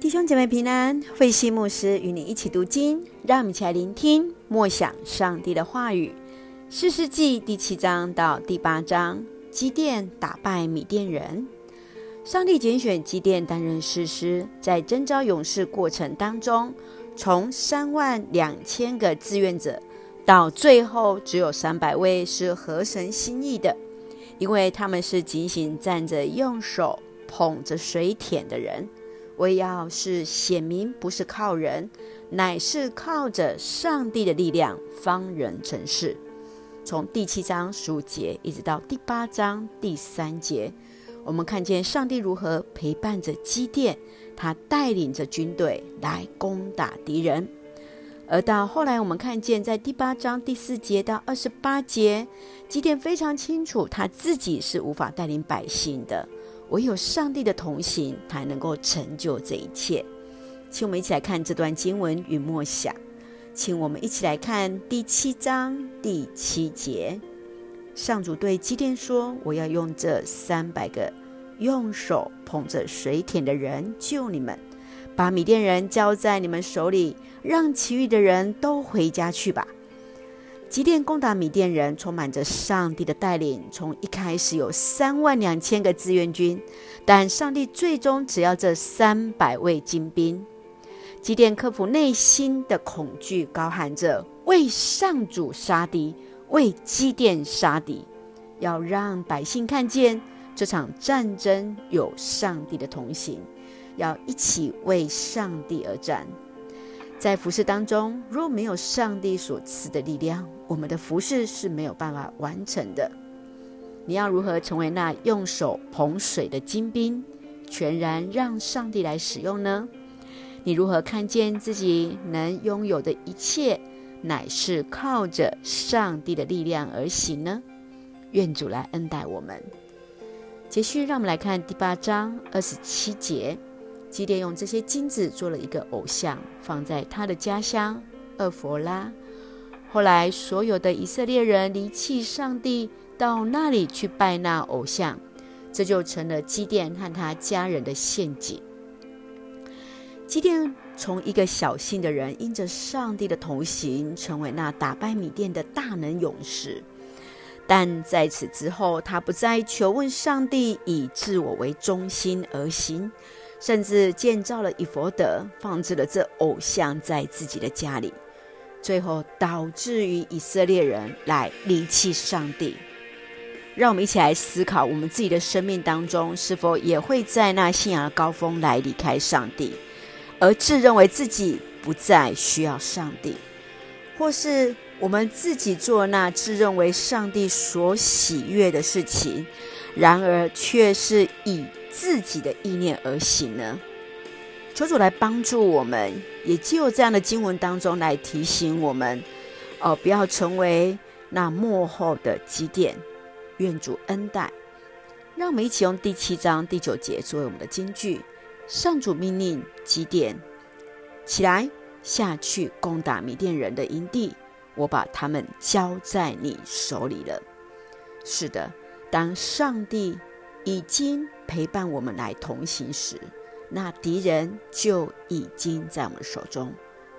弟兄姐妹平安，慧馨牧师与你一起读经，让我们一起来聆听默想上帝的话语。四世纪第七章到第八章，基甸打败米甸人。上帝拣选基甸担任士师，在征召勇士过程当中，从三万两千个志愿者，到最后只有三百位是合神心意的，因为他们是警醒站着，用手捧着水舔的人。为要是显明不是靠人，乃是靠着上帝的力量，方能成事。从第七章十五节一直到第八章第三节，我们看见上帝如何陪伴着基甸，他带领着军队来攻打敌人。而到后来，我们看见在第八章第四节到二十八节，基甸非常清楚他自己是无法带领百姓的。唯有上帝的同行，才能够成就这一切。请我们一起来看这段经文与默想。请我们一起来看第七章第七节。上主对基甸说：“我要用这三百个用手捧着水舔的人救你们，把米甸人交在你们手里，让其余的人都回家去吧。”基甸攻打米甸人，充满着上帝的带领。从一开始有三万两千个志愿军，但上帝最终只要这三百位精兵。基甸克服内心的恐惧，高喊着：“为上主杀敌，为基甸杀敌！”要让百姓看见这场战争有上帝的同行，要一起为上帝而战。在服事当中，若没有上帝所赐的力量，我们的服事是没有办法完成的。你要如何成为那用手捧水的精兵，全然让上帝来使用呢？你如何看见自己能拥有的一切，乃是靠着上帝的力量而行呢？愿主来恩待我们。接续，让我们来看第八章二十七节。基甸用这些金子做了一个偶像，放在他的家乡厄弗拉。后来，所有的以色列人离弃上帝，到那里去拜那偶像，这就成了基甸和他家人的陷阱。基甸从一个小心的人，因着上帝的同行，成为那打败米甸的大能勇士。但在此之后，他不再求问上帝，以自我为中心而行。甚至建造了以弗得，放置了这偶像在自己的家里，最后导致于以色列人来离弃上帝。让我们一起来思考，我们自己的生命当中，是否也会在那信仰的高峰来离开上帝，而自认为自己不再需要上帝，或是我们自己做那自认为上帝所喜悦的事情，然而却是以自己的意念而行呢？求主来帮助我们，也借由这样的经文当中来提醒我们，哦，不要成为那幕后的基甸。愿主恩待，让我们一起用第七章第九节作为我们的金句。上主命令基甸起来，下去攻打米甸人的营地，我把他们交在你手里了。是的，当上帝已经陪伴我们来同行时，那敌人就已经在我们手中。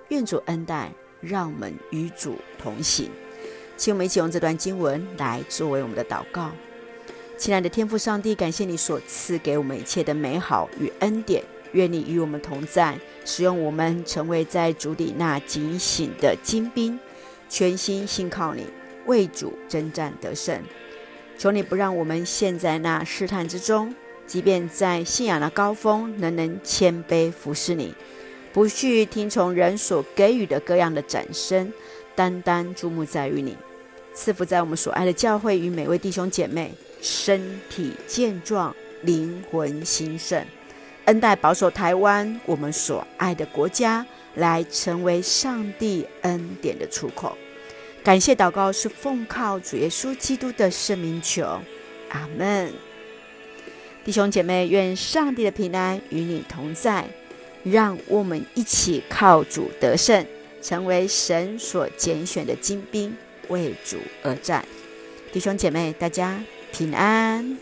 愿主恩待，让我们与主同行。请我们一起用这段经文来作为我们的祷告。亲爱的天父上帝，感谢你所赐给我们一切的美好与恩典。愿你与我们同在，使用我们成为在主里那警醒的精兵，全心信靠你，为主征战得胜。求你不让我们陷在那试探之中，即便在信仰的高峰，仍能谦卑服侍你，不去听从人所给予的各样的掌声，单单注目在于你。赐福在我们所爱的教会与每位弟兄姐妹，身体健壮，灵魂兴盛，恩待保守台湾，我们所爱的国家，来成为上帝恩典的出口。感谢祷告是奉靠主耶稣基督的圣名求，阿门。弟兄姐妹，愿上帝的平安与你同在，让我们一起靠主得胜，成为神所拣选的精兵，为主而战。弟兄姐妹，大家平安。